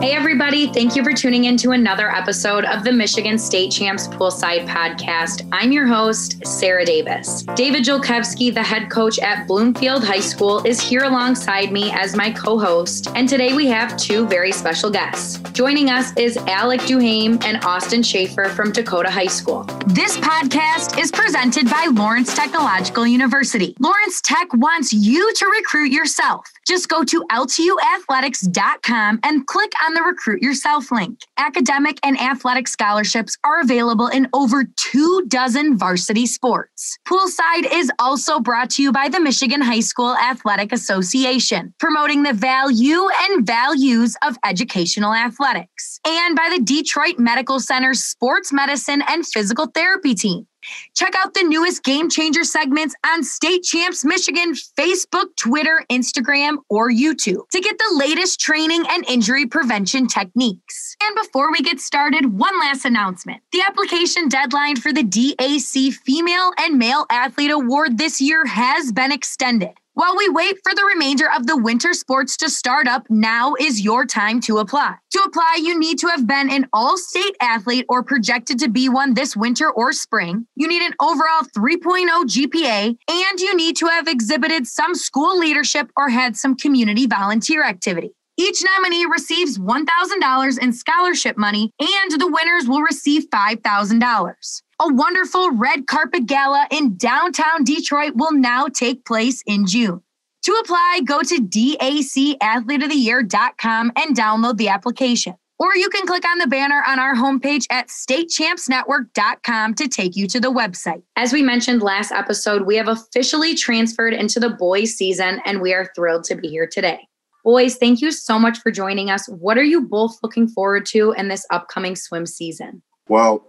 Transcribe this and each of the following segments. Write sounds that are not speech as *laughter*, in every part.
Hey, everybody. Thank you for tuning in to another episode of the Michigan State Champs Poolside Podcast. I'm your host, Sarah Davis. David Jolkowski, the head coach at Bloomfield High School, is here alongside me as my co host. And today we have two very special guests. Joining us is Alec Duhame and Austin Schaefer from Dakota High School. This podcast is presented by Lawrence Technological University. Lawrence Tech wants you to recruit yourself. Just go to ltuathletics.com and click on the Recruit Yourself link. Academic and athletic scholarships are available in over two dozen varsity sports. Poolside is also brought to you by the Michigan High School Athletic Association, promoting the value and values of educational athletics, and by the Detroit Medical Center's Sports Medicine and Physical Therapy team. Check out the newest Game Changer segments on State Champs Michigan, Facebook, Twitter, Instagram, or YouTube to get the latest training and injury prevention techniques. And before we get started, one last announcement. The application deadline for the DAC Female and Male Athlete Award this year has been extended. While we wait for the remainder of the winter sports to start up, now is your time to apply. To apply, you need to have been an all state athlete or projected to be one this winter or spring. You need an overall 3.0 GPA, and you need to have exhibited some school leadership or had some community volunteer activity. Each nominee receives $1,000 in scholarship money, and the winners will receive $5,000. A wonderful red carpet gala in downtown Detroit will now take place in June. To apply, go to dacathleteoftheyear.com and download the application. Or you can click on the banner on our homepage at statechampsnetwork.com to take you to the website. As we mentioned last episode, we have officially transferred into the boys season and we are thrilled to be here today. Boys, thank you so much for joining us. What are you both looking forward to in this upcoming swim season? Well,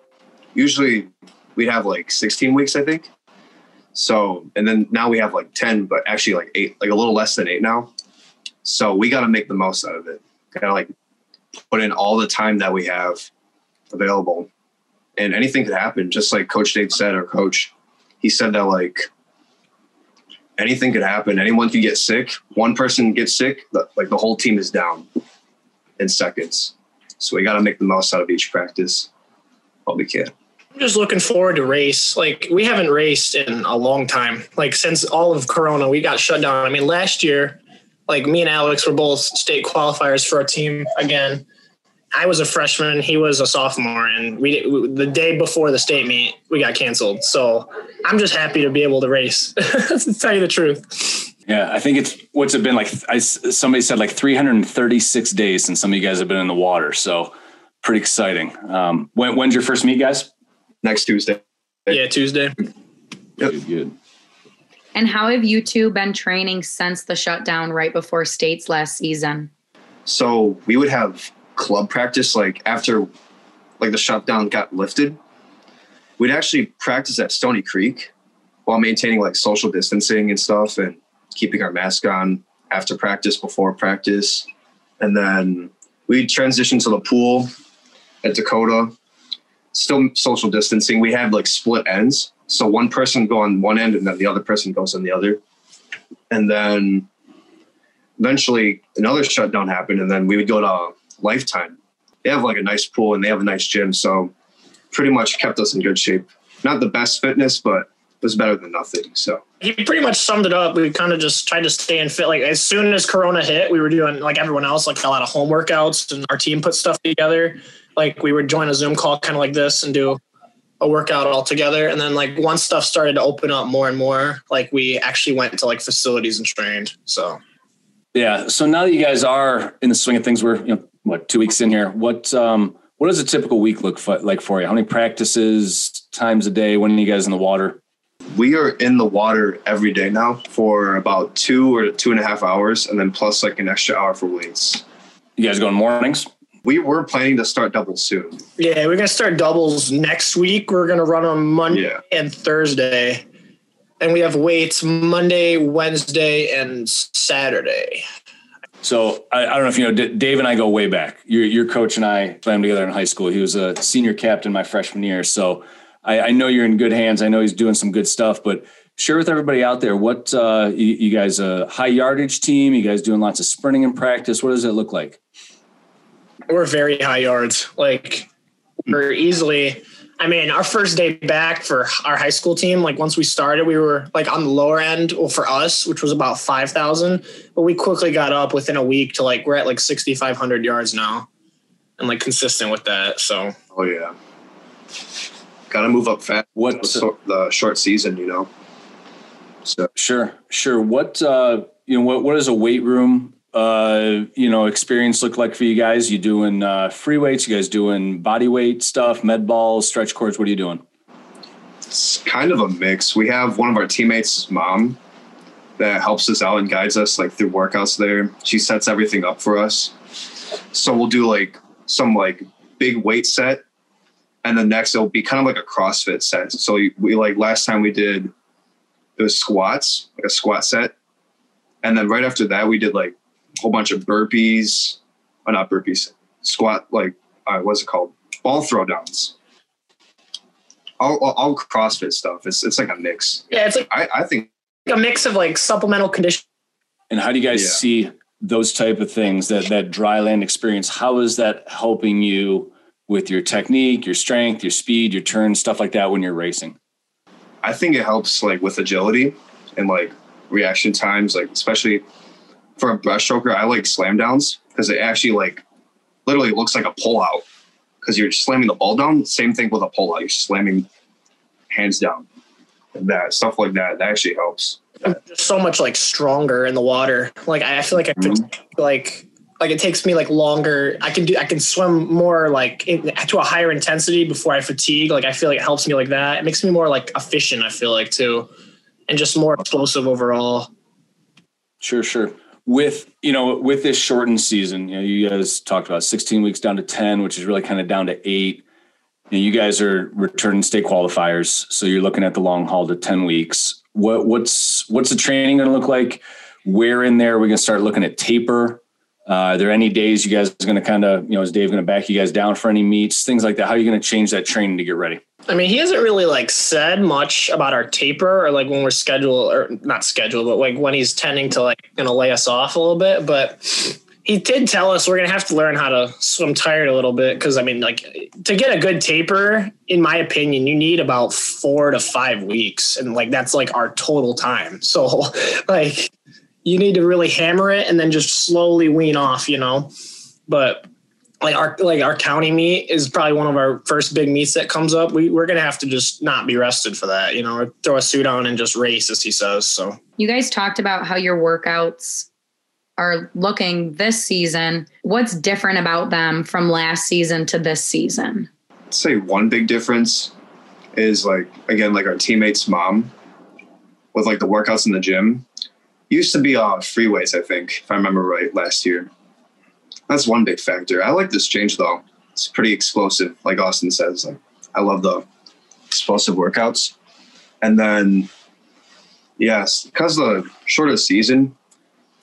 usually we'd have like 16 weeks, I think. So, and then now we have like 10, but actually like eight, like a little less than eight now. So we got to make the most out of it. Got to like put in all the time that we have available. And anything could happen, just like Coach Dave said, or Coach, he said that like anything could happen. Anyone could get sick. One person gets sick, like the whole team is down in seconds. So we got to make the most out of each practice while we can. Just looking forward to race. Like we haven't raced in a long time. Like since all of Corona, we got shut down. I mean, last year, like me and Alex were both state qualifiers for our team again. I was a freshman, he was a sophomore, and we the day before the state meet, we got canceled. So I'm just happy to be able to race. *laughs* to tell you the truth. Yeah, I think it's what's it been like? I, somebody said like 336 days since some of you guys have been in the water. So pretty exciting. Um, when, when's your first meet, guys? Next Tuesday. Yeah, Tuesday. Yep. Good, good. And how have you two been training since the shutdown right before states last season? So we would have club practice like after like the shutdown got lifted. We'd actually practice at Stony Creek while maintaining like social distancing and stuff and keeping our mask on after practice, before practice. And then we transitioned to the pool at Dakota, still social distancing. We had like split ends. So one person go on one end and then the other person goes on the other. And then eventually another shutdown happened and then we would go to Lifetime. They have like a nice pool and they have a nice gym. So pretty much kept us in good shape. Not the best fitness, but it was better than nothing. So he pretty much summed it up. We kind of just tried to stay in fit. Like as soon as Corona hit, we were doing like everyone else, like a lot of home workouts, and our team put stuff together. Like we would join a Zoom call, kind of like this, and do a workout all together. And then like once stuff started to open up more and more, like we actually went to like facilities and trained. So yeah. So now that you guys are in the swing of things, we're you know what two weeks in here. What um what does a typical week look like for you? How many practices, times a day? When are you guys in the water? we are in the water every day now for about two or two and a half hours, and then plus like an extra hour for weights. You guys going mornings? We were planning to start doubles soon. Yeah, we're gonna start doubles next week. We're gonna run on Monday yeah. and Thursday, and we have weights Monday, Wednesday, and Saturday. So I, I, don't know if you know, Dave and I go way back. Your, your coach and I played together in high school. He was a senior captain my freshman year. So I, I, know you're in good hands. I know he's doing some good stuff, but share with everybody out there what uh, you, you, guys a high yardage team. You guys doing lots of sprinting in practice. What does it look like? We're very high yards. Like we're easily. I mean, our first day back for our high school team, like once we started, we were like on the lower end well, for us, which was about 5,000. But we quickly got up within a week to like, we're at like 6,500 yards now and like consistent with that. So, Oh yeah. Got to move up fast. What- the, the short season, you know. So Sure, sure. What uh, you know, what what does a weight room uh, you know experience look like for you guys? You doing uh, free weights? You guys doing body weight stuff, med balls, stretch cords? What are you doing? it's kind of a mix. We have one of our teammates' mom that helps us out and guides us like through workouts there. She sets everything up for us. So we'll do like some like big weight set and then next it'll be kind of like a CrossFit set. So we, we like last time we did it was squats, like a squat set. And then right after that we did like whole bunch of burpees, or not burpees, squat like uh, what's it called? Ball throw downs all, all, all CrossFit stuff. It's it's like a mix. yeah, it's like I, I think a mix of like supplemental condition. And how do you guys Yeah. see those type of things that that dry land experience? How is that helping you with your technique, your strength, your speed, your turn, stuff like that when you're racing? I think it helps like with agility and like reaction times, like especially for a breaststroker. I like slam downs because it actually like literally looks like a pull out because you're slamming the ball down. Same thing with a pull out. You're slamming hands down. That stuff like that, that actually helps. just so much like stronger in the water. Like I I feel like I feel mm-hmm. like like it takes me like longer. I can do I can swim more like in, to a higher intensity before I fatigue. Like I feel like it helps me like that. It makes me more like efficient. I feel like too, and just more explosive overall. Sure, sure. With you know, with this shortened season, you know, you guys talked about 16 weeks down to 10, which is really kind of down to eight. And you guys are returning state qualifiers, so you're looking at the long haul to 10 weeks. What what's what's the training going to look like? Where in there are we going to start looking at taper? Uh, are there any days you guys are going to kind of, you know, is Dave going to back you guys down for any meets, things like that? How are you going to change that training to get ready? I mean, he hasn't really like said much about our taper or like when we're scheduled or not scheduled, but like when he's tending to like gonna lay us off a little bit. But he did tell us we're gonna have to learn how to swim tired a little bit because I mean, like to get a good taper, in my opinion, you need about four to five weeks, and like that's like our total time. So *laughs* like you need to really hammer it and then just slowly wean off, you know. But like our like our county meet is probably one of our first big meets that comes up. We we're gonna have to just not be rested for that, you know, or throw a suit on and just race, as he says. So You guys talked about how your workouts are looking this season. What's different about them from last season to this season? I'd say one big difference is like again like our teammates' mom with like the workouts in the gym. Used to be uh free weights, I think, if I remember right, last year. That's one big factor. I like this change though. It's pretty explosive, like Austin says. Like I love the explosive workouts. And then yes, because the shorter season,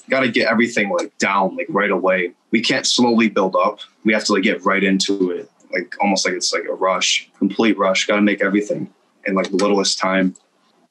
got to get everything like down like right away. We can't slowly build up. We have to like get right into it, like almost like it's like a rush, complete rush. Got to make everything in like the littlest time.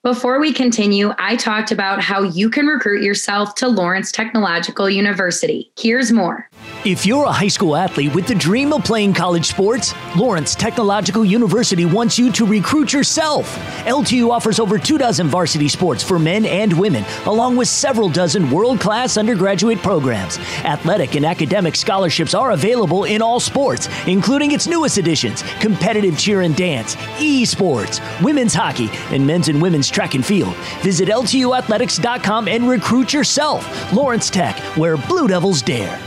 Before we continue, I talked about how you can recruit yourself to Lawrence Technological University. Here's more. If you're a high school athlete with the dream of playing college sports, Lawrence Technological University wants you to recruit yourself. LTU offers over two dozen varsity sports for men and women, along with several dozen world class undergraduate programs. Athletic and academic scholarships are available in all sports, including its newest additions competitive cheer and dance, esports, women's hockey, and men's and women's track and field. Visit LTUathletics.com and recruit yourself. Lawrence Tech, where Blue Devils dare.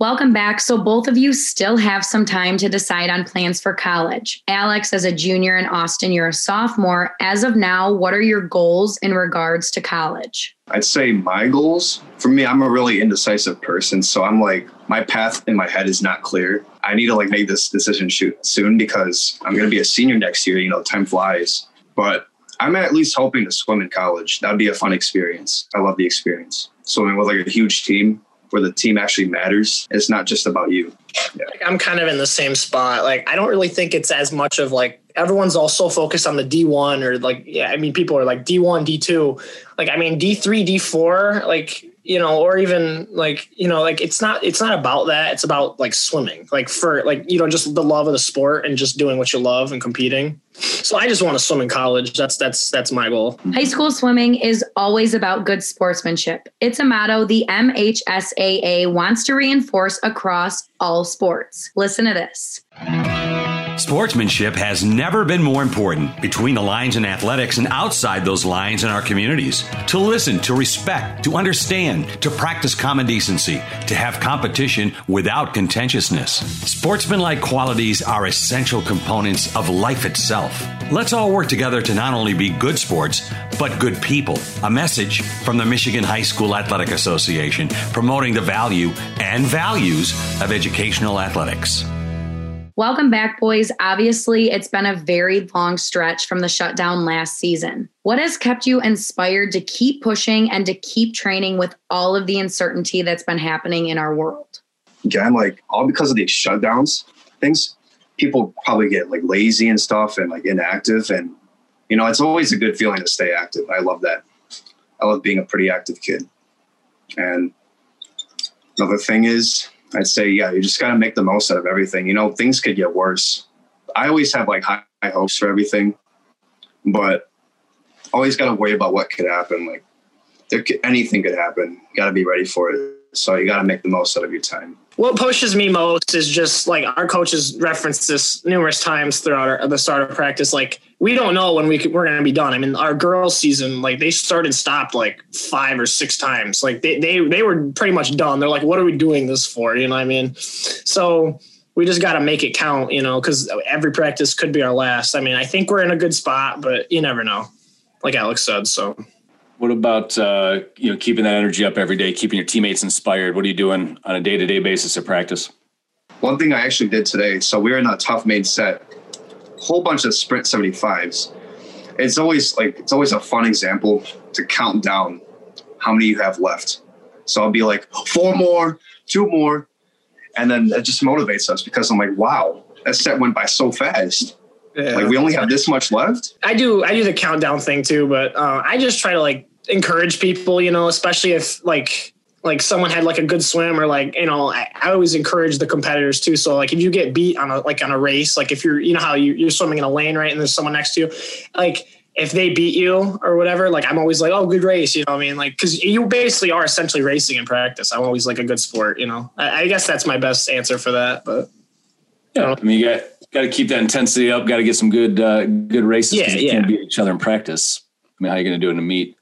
Welcome back. So, both of you still have some time to decide on plans for college. Alex, as a junior, and Austin, you're a sophomore. As of now, what are your goals in regards to college? I'd say my goals for me, I'm a really indecisive person. So I'm like, my path in my head is not clear. I need to like make this decision shoot soon because I'm going to be a senior next year. You know, time flies, but I'm at least hoping to swim in college. That'd be a fun experience. I love the experience. Swimming with like a huge team where the team actually matters. It's not just about you. like, I'm kind of in the same spot. Like I don't really think it's as much of like everyone's also focused on the D1 or like, yeah, I mean, people are like D1, D2. Like, I mean, D3, D4, like, you know, or even like, you know, like it's not, it's not about that. It's about like swimming, like for like, you know, just the love of the sport and just doing what you love and competing. So I just want to swim in college. That's, that's, that's my goal. High school swimming is always about good sportsmanship. It's a motto the MHSAA wants to reinforce across all sports. Listen to this. Sportsmanship has never been more important between the lines in athletics and outside those lines in our communities. To listen, to respect, to understand, to practice common decency, to have competition without contentiousness. Sportsmanlike qualities are essential components of life itself. Let's all work together to not only be good sports, but good people. A message from the Michigan High School Athletic Association promoting the value and values of educational athletics. Welcome back, boys. Obviously, it's been a very long stretch from the shutdown last season. What has kept you inspired to keep pushing and to keep training with all of the uncertainty that's been happening in our world? Again, like all because of these shutdowns, things people probably get like lazy and stuff and like inactive. And, you know, it's always a good feeling to stay active. I love that. I love being a pretty active kid. And another thing is, I'd say, yeah, you just got to make the most out of everything. You know, things could get worse. I always have like high, high hopes for everything, but always got to worry about what could happen. Like, there could, anything could happen. Got to be ready for it. So you got to make the most out of your time. What pushes me most is just like our coaches referenced this numerous times throughout our, the start of practice. Like we don't know when we could, we're going to be done. I mean, our girls season, like they started stopped like five or six times. Like they, they, they were pretty much done. They're like, what are we doing this for? You know what I mean? So we just got to make it count, you know, cause every practice could be our last. I mean, I think we're in a good spot, but you never know, like Alex said. So what about uh, you know keeping that energy up every day, keeping your teammates inspired? What are you doing on a day to day basis at practice? One thing I actually did today. So we were in a tough main set, whole bunch of sprint seventy fives. It's always like it's always a fun example to count down how many you have left. So I'll be like four more, two more, and then it just motivates us because I'm like, wow, that set went by so fast. Yeah. Like we only have this much left. I do I do the countdown thing too, but uh, I just try to like encourage people, you know, especially if like like someone had like a good swim or like you know I, I, always encourage the competitors too. So like if you get beat on a like on a race like if you're you know how you, you're swimming in a lane right and there's someone next to you like if they beat you or whatever like i'm always like oh good race you know what i mean? Like because you basically are essentially racing in practice. I'm always like a good sport you know? I, I guess that's my best answer for that but yeah i mean you got got to keep that intensity up got to get some good uh good races yeah, you can't beat each other in practice. I mean how are you going to do it in a meet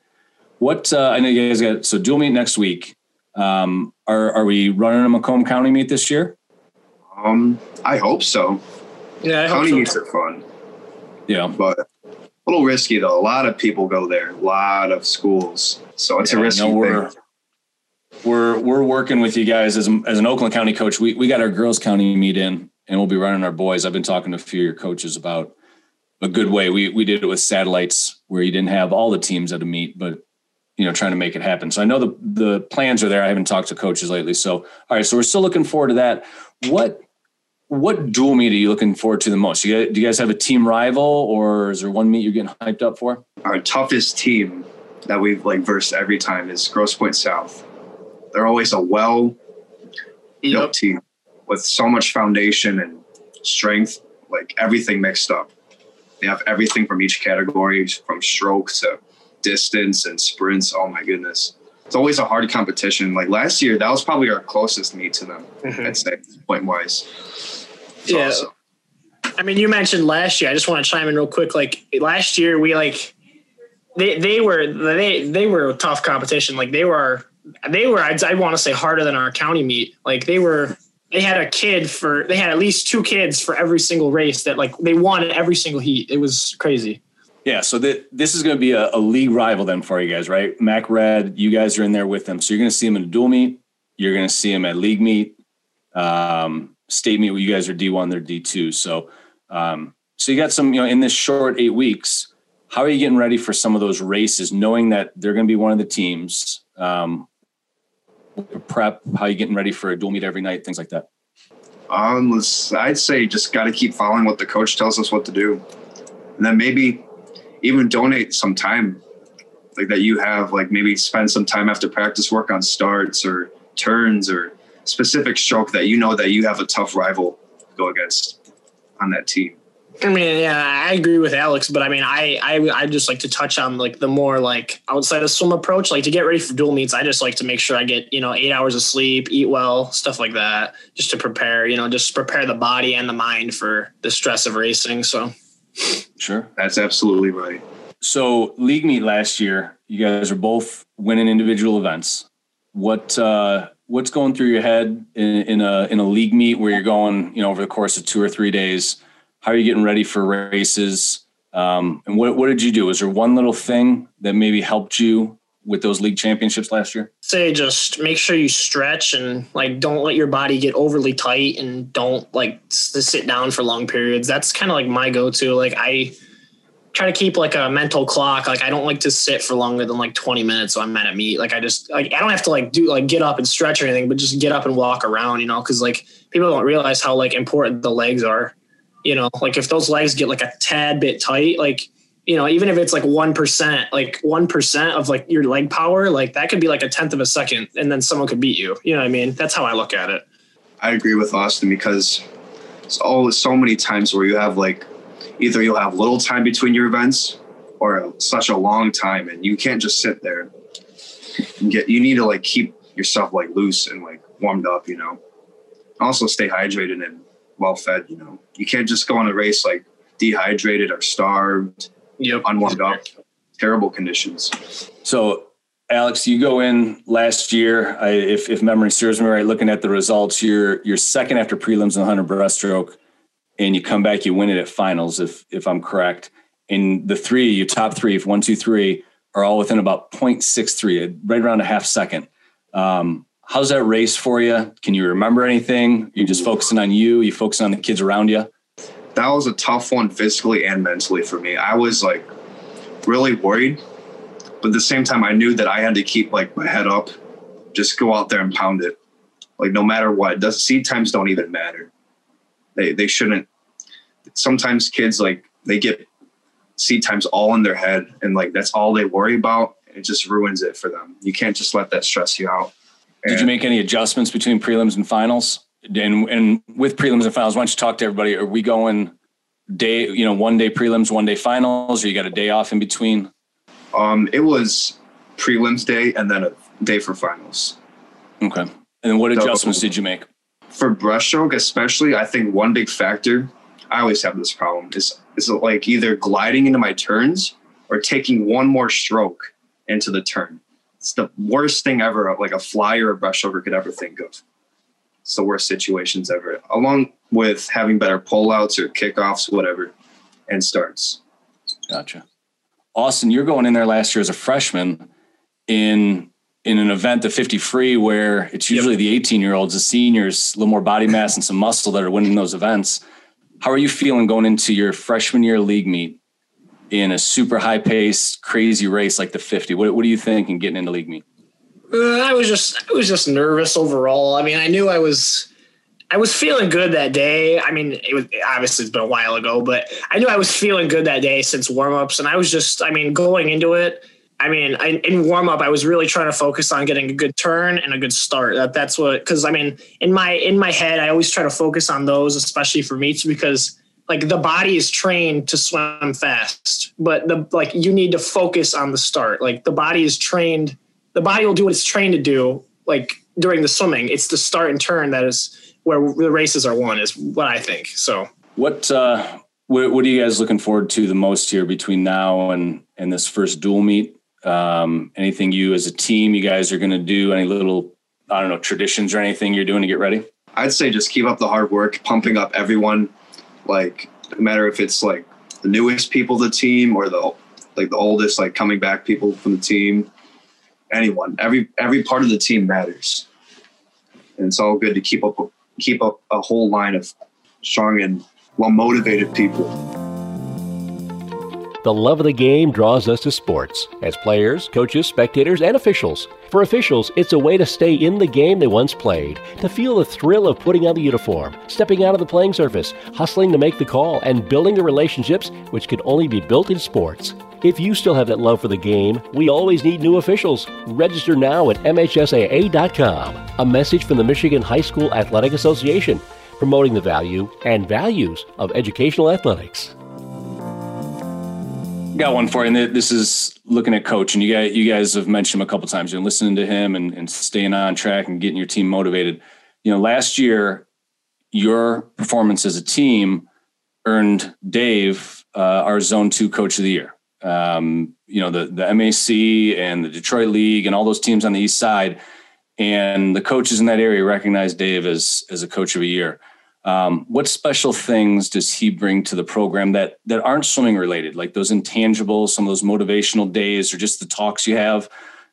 what uh, I know you guys got so dual meet next week. Um, are are we running a Macomb County meet this year? Um, I hope so. Yeah, I county so. meets are fun. Yeah, but a little risky though. A lot of people go there. A lot of schools, so it's yeah, a risky no, we're, thing. We're we're working with you guys as as an Oakland County coach. We we got our girls county meet in, and we'll be running our boys. I've been talking to a few of your coaches about a good way. We we did it with satellites where you didn't have all the teams at a meet, but you know, trying to make it happen. So I know the the plans are there. I haven't talked to coaches lately. So all right, so we're still looking forward to that. What what dual meet are you looking forward to the most? You guys, do you guys have a team rival, or is there one meet you're getting hyped up for? Our toughest team that we've like versed every time is Grosse Pointe South. They're always a well built yep. team with so much foundation and strength, like everything mixed up. They have everything from each category, from stroke to distance and sprints. Oh my goodness. It's always a hard competition. Like last year, that was probably our closest meet to them, mm-hmm. I'd say, point wise. yeah. Awesome. I mean, you mentioned last year. I just want to chime in real quick. Like last year, we like they they were they they were a tough competition. Like they were they were I'd, I want to say harder than our county meet. Like they were they had a kid for they had at least two kids for every single race that like they won every single heat. It was crazy. Yeah, so th- this is going to be a, a, league rival then for you guys, right? Mac Red, you guys are in there with them, so you're going to see them in a dual meet. You're going to see them at league meet, um, state meet. You guys are D1, they're D2. So, um, so you got some, you know, in this short eight weeks. How are you getting ready for some of those races, knowing that they're going to be one of the teams? Um, prep, how are you getting ready for a dual meet every night, things like that. Um, I'd say just got to keep following what the coach tells us what to do and then maybe even donate some time like that you have like maybe spend some time after practice work on starts or turns or specific stroke that you know that you have a tough rival to go against on that team I mean, yeah, I agree with Alex, but I mean, I I I just like to touch on like the more like outside of swim approach, like to get ready for dual meets. I just like to make sure I get you know eight hours of sleep, eat well, stuff like that, just to prepare. You know, just prepare the body and the mind for the stress of racing. So, Sure. that's absolutely right So league meet last year, you guys are both winning individual events. What uh, what's going through your head in, in a in a league meet where you're going, you know, over the course of two or three days? How are you getting ready for races? Um, and what what did you do? Was there one little thing that maybe helped you with those league championships last year? say just make sure you stretch and like don't let your body get overly tight and don't like sit down for long periods. That's kind of like my go-to. Like I try to keep like a mental clock. Like I don't like to sit for longer than like 20 minutes. So I'm at a meet. Like I just like I don't have to like do like get up and stretch or anything, but just get up and walk around, you know, because like people don't realize how like important the legs are. You know, like if those legs get like a tad bit tight, like you know, even if it's like 1%, like 1% of like your leg power, like that could be like a tenth of a second and then someone could beat you. You know what I mean? That's how I look at it. I agree with Austin because it's always so many times where you have like either you'll have little time between your events or such a long time and you can't just sit there and get you need to like keep yourself like loose and like warmed up, you know. Also stay hydrated and well fed, you know. You can't just go on a race like dehydrated or starved, Yep. unwarmed up, terrible conditions. So, Alex, you go in last year. I, if, if memory serves me right, looking at the results, you're you're second after prelims in the hundred breaststroke, and you come back, you win it at finals. If if I'm correct, and the three, your top three, if one, two, three, are all within about 0.63, right around a half second. Um, how's that race for you? Can you remember anything? You're just focusing on you? You focusing on the kids around you? That was a tough one physically and mentally for me. I was like really worried, but at the same time, I knew that I had to keep like my head up, just go out there and pound it. Like no matter what, does seed times don't even matter. They they shouldn't. Sometimes kids like they get seed times all in their head, and like that's all they worry about. It just ruins it for them. You can't just let that stress you out. Did you make any adjustments between prelims and finals? And and with prelims and finals, why don't you talk to everybody? Are we going day, you know, one day prelims, one day finals, or you got a day off in between? Um, it was prelims day and then a day for finals. Okay. And then what So- adjustments did you make? for breaststroke especially i think one big factor i always have this problem is is like either gliding into my turns or taking one more stroke into the turn it's the worst thing ever like a flyer or breaststroker could ever think of it's the worst situations ever along with having better pullouts or kickoffs whatever and starts Gotcha. Austin, you're going in there last year as a freshman in in an event, the 50 free, where it's usually the 18 year olds, the seniors, a little more body mass and some muscle that are winning those events. How are you feeling going into your freshman year league meet in a super high paced, crazy race like the 50? What, what do you think in getting into league meet? I was just I was just nervous overall. I mean, I knew I was I was feeling good that day. I mean, it was obviously it's been a while ago, but I knew I was feeling good that day since warm-ups and I was just I mean, going into it, I mean, I, in warm up, I was really trying to focus on getting a good turn and a good start. That that's what because I mean, in my in my head, I always try to focus on those, especially for meets, because like the body is trained to swim fast, but the like you need to focus on the start. Like the body is trained, the body will do what it's trained to do. Like during the swimming, it's the start and turn that is where the races are won. Is what I think. So What, uh, what, what are you guys looking forward to the most here between now and, and this first dual meet? Um, anything you as a team, you guys are going to do any little, I don't know, traditions or anything you're doing to get ready? I'd say just keep up the hard work, pumping up everyone. Like no matter if it's like the newest people to the team or the like the oldest, like coming back people from the team. Anyone, every every part of the team matters, and it's all good to keep up keep up a whole line of strong and well motivated people. The love of the game draws us to sports as players, coaches, spectators, and officials. For officials, it's a way to stay in the game they once played, to feel the thrill of putting on the uniform, stepping out of the playing surface, hustling to make the call, and building the relationships which can only be built in sports. If you still have that love for the game, we always need new officials. Register now at MHSAA.com. A message from the Michigan High School Athletic Association, promoting the value and values of educational athletics. Got one for you. And this is looking at coach, and you guys, you guys have mentioned him a couple times. You're listening to him and, and staying on track and getting your team motivated. You know, last year, your performance as a team earned Dave uh, our Zone Two Coach of the Year. Um, you know, the the MAC and the Detroit League and all those teams on the East Side, and the coaches in that area recognized Dave as as a Coach of the Year. Um, what special things does he bring to the program that that aren't swimming related, like those intangibles, some of those motivational days, or just the talks you have?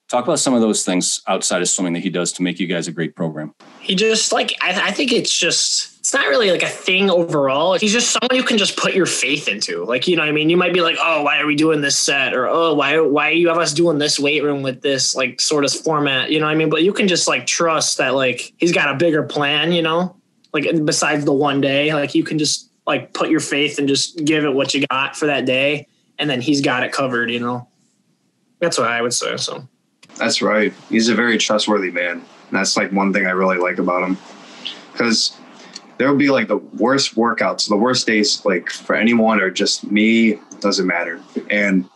Talk about some of those things outside of swimming that he does to make you guys a great program. He just like I, I think it's just it's not really like a thing overall. He's just someone you can just put your faith into. Like you know, I mean, you might be like, oh, why are we doing this set, or oh, why why you have us doing this weight room with this like sort of format. You know, what I mean, but you can just like trust that like he's got a bigger plan. You know, like besides the one day like you can just like put your faith and just give it what you got for that day and then he's got it covered you know? That's what i would say so. That's right. He's a very trustworthy man. And that's like one thing i really like about him. Because there will be like the worst workouts the worst days like for anyone or just me doesn't matter. And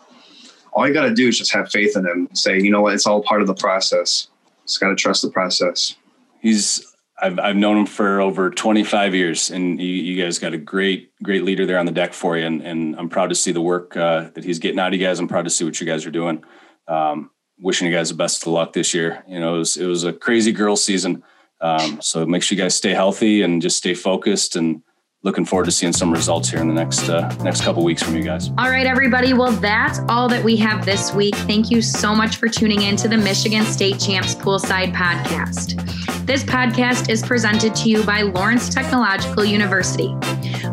all you got to do is just have faith in him say you know what? It's all part of the process. Just got to trust the process. He's I've I've known him for over 25 years, and you, you, guys got a great great leader there on the deck for you, and, and I'm proud to see the work uh, that he's getting out of you guys. I'm proud to see what you guys are doing. Um, wishing you guys the best of luck this year. You know, it was, it was a crazy girls season, um, so make sure you guys stay healthy and just stay focused and looking forward to seeing some results here in the next uh, next couple weeks from you guys. All right, everybody. Well, that's all that we have this week. Thank you so much for tuning in to the Michigan State Champs Poolside Podcast. This podcast is presented to you by Lawrence Technological University.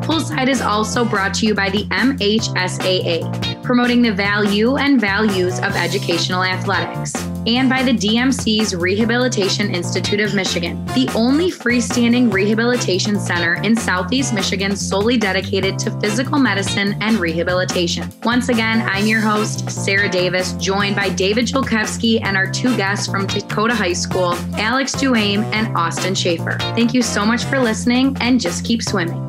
Poolside is also brought to you by the MHSAA, promoting the value and values of educational athletics and by the DMC's Rehabilitation Institute of Michigan, the only freestanding rehabilitation center in Southeast Michigan solely dedicated to physical medicine and rehabilitation. Once again, I'm your host, Sarah Davis, joined by David Julkewski and our two guests from Dakota High School, Alex Duame and Austin Schaefer. Thank you so much for listening and just keep swimming.